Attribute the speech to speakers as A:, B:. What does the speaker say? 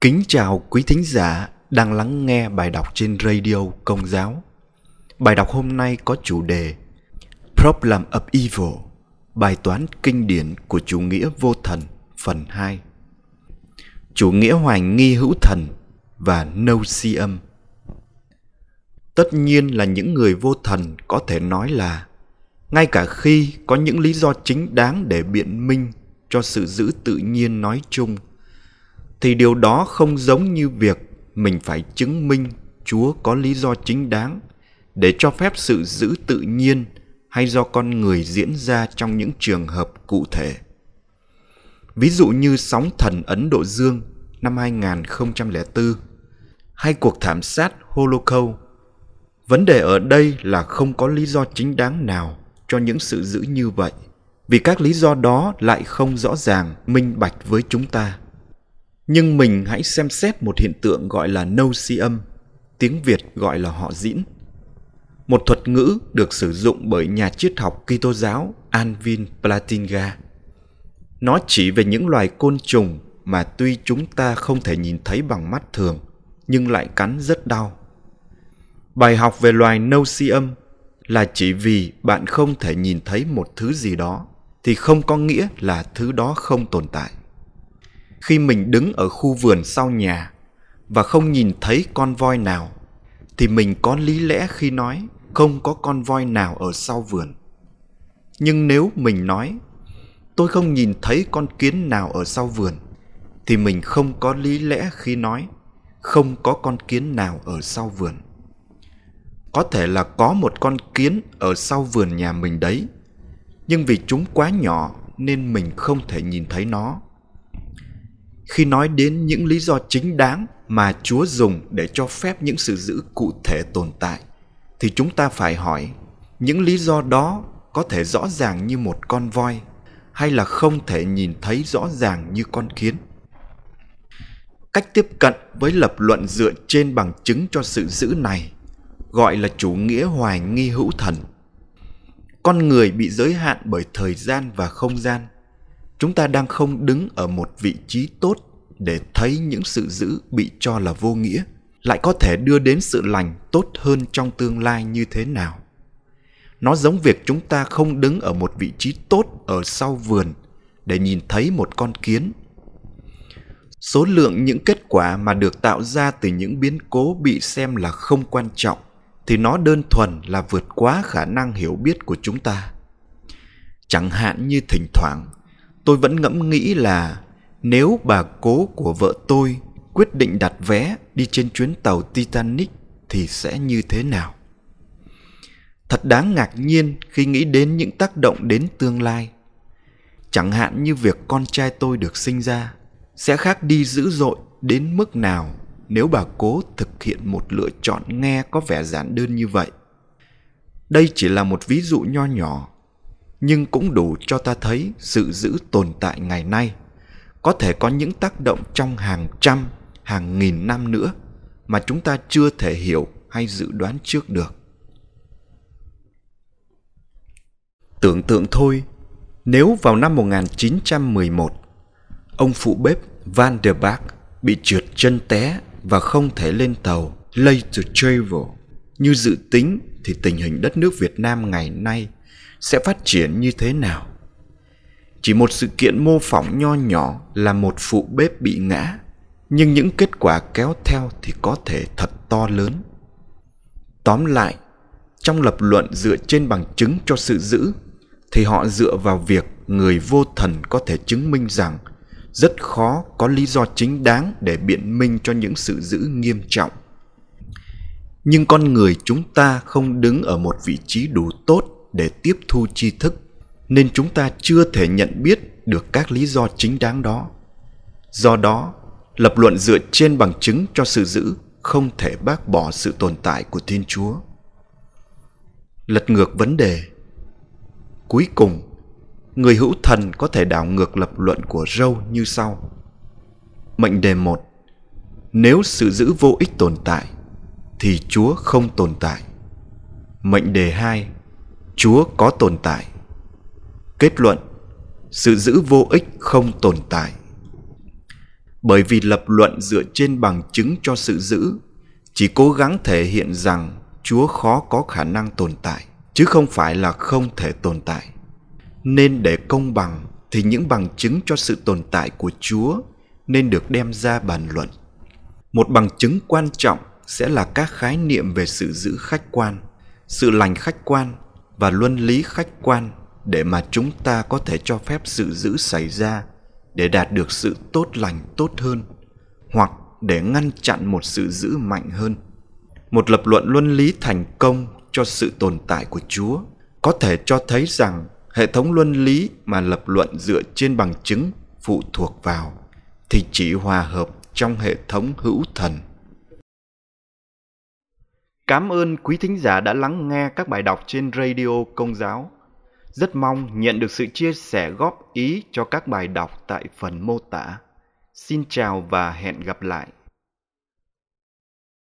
A: Kính chào quý thính giả đang lắng nghe bài đọc trên radio Công giáo. Bài đọc hôm nay có chủ đề Problem of Evil, bài toán kinh điển của chủ nghĩa vô thần phần 2. Chủ nghĩa hoài nghi hữu thần và Nosium. Tất nhiên là những người vô thần có thể nói là ngay cả khi có những lý do chính đáng để biện minh cho sự giữ tự nhiên nói chung thì điều đó không giống như việc mình phải chứng minh chúa có lý do chính đáng để cho phép sự giữ tự nhiên hay do con người diễn ra trong những trường hợp cụ thể. Ví dụ như sóng thần Ấn Độ Dương năm 2004 hay cuộc thảm sát Holocaust. Vấn đề ở đây là không có lý do chính đáng nào cho những sự giữ như vậy, vì các lý do đó lại không rõ ràng, minh bạch với chúng ta. Nhưng mình hãy xem xét một hiện tượng gọi là nâu si âm, tiếng Việt gọi là họ diễn. Một thuật ngữ được sử dụng bởi nhà triết học Kitô giáo Alvin Platinga. Nó chỉ về những loài côn trùng mà tuy chúng ta không thể nhìn thấy bằng mắt thường, nhưng lại cắn rất đau. Bài học về loài nâu si âm là chỉ vì bạn không thể nhìn thấy một thứ gì đó thì không có nghĩa là thứ đó không tồn tại khi mình đứng ở khu vườn sau nhà và không nhìn thấy con voi nào, thì mình có lý lẽ khi nói không có con voi nào ở sau vườn. Nhưng nếu mình nói, tôi không nhìn thấy con kiến nào ở sau vườn, thì mình không có lý lẽ khi nói không có con kiến nào ở sau vườn. Có thể là có một con kiến ở sau vườn nhà mình đấy, nhưng vì chúng quá nhỏ nên mình không thể nhìn thấy nó khi nói đến những lý do chính đáng mà Chúa dùng để cho phép những sự giữ cụ thể tồn tại, thì chúng ta phải hỏi, những lý do đó có thể rõ ràng như một con voi hay là không thể nhìn thấy rõ ràng như con kiến? Cách tiếp cận với lập luận dựa trên bằng chứng cho sự giữ này gọi là chủ nghĩa hoài nghi hữu thần. Con người bị giới hạn bởi thời gian và không gian chúng ta đang không đứng ở một vị trí tốt để thấy những sự giữ bị cho là vô nghĩa, lại có thể đưa đến sự lành tốt hơn trong tương lai như thế nào. Nó giống việc chúng ta không đứng ở một vị trí tốt ở sau vườn để nhìn thấy một con kiến. Số lượng những kết quả mà được tạo ra từ những biến cố bị xem là không quan trọng thì nó đơn thuần là vượt quá khả năng hiểu biết của chúng ta. Chẳng hạn như thỉnh thoảng tôi vẫn ngẫm nghĩ là nếu bà cố của vợ tôi quyết định đặt vé đi trên chuyến tàu titanic thì sẽ như thế nào? Thật đáng ngạc nhiên khi nghĩ đến những tác động đến tương lai. Chẳng hạn như việc con trai tôi được sinh ra sẽ khác đi dữ dội đến mức nào nếu bà cố thực hiện một lựa chọn nghe có vẻ giản đơn như vậy. Đây chỉ là một ví dụ nho nhỏ nhưng cũng đủ cho ta thấy sự giữ tồn tại ngày nay. Có thể có những tác động trong hàng trăm, hàng nghìn năm nữa mà chúng ta chưa thể hiểu hay dự đoán trước được. Tưởng tượng thôi, nếu vào năm 1911 ông phụ bếp Van der Bach bị trượt chân té và không thể lên tàu Late Travel như dự tính thì tình hình đất nước Việt Nam ngày nay sẽ phát triển như thế nào? Chỉ một sự kiện mô phỏng nho nhỏ là một phụ bếp bị ngã, nhưng những kết quả kéo theo thì có thể thật to lớn. Tóm lại, trong lập luận dựa trên bằng chứng cho sự giữ thì họ dựa vào việc người vô thần có thể chứng minh rằng rất khó có lý do chính đáng để biện minh cho những sự giữ nghiêm trọng nhưng con người chúng ta không đứng ở một vị trí đủ tốt để tiếp thu tri thức nên chúng ta chưa thể nhận biết được các lý do chính đáng đó do đó lập luận dựa trên bằng chứng cho sự giữ không thể bác bỏ sự tồn tại của thiên chúa lật ngược vấn đề cuối cùng người hữu thần có thể đảo ngược lập luận của Râu như sau. Mệnh đề một Nếu sự giữ vô ích tồn tại, thì Chúa không tồn tại. Mệnh đề hai Chúa có tồn tại. Kết luận, Sự giữ vô ích không tồn tại. bởi vì lập luận dựa trên bằng chứng cho sự giữ, chỉ cố gắng thể hiện rằng chúa khó có khả năng tồn tại, chứ không phải là không thể tồn tại nên để công bằng thì những bằng chứng cho sự tồn tại của chúa nên được đem ra bàn luận một bằng chứng quan trọng sẽ là các khái niệm về sự giữ khách quan, sự lành khách quan và luân lý khách quan để mà chúng ta có thể cho phép sự giữ xảy ra để đạt được sự tốt lành tốt hơn, hoặc để ngăn chặn một sự giữ mạnh hơn. Một lập luận luân lý thành công cho sự tồn tại của chúa có thể cho thấy rằng hệ thống luân lý mà lập luận dựa trên bằng chứng phụ thuộc vào thì chỉ hòa hợp trong hệ thống hữu thần. Cảm ơn quý thính giả đã lắng nghe các bài đọc trên radio Công giáo. Rất mong nhận được sự chia sẻ góp ý cho các bài đọc tại phần mô tả. Xin chào và hẹn gặp lại.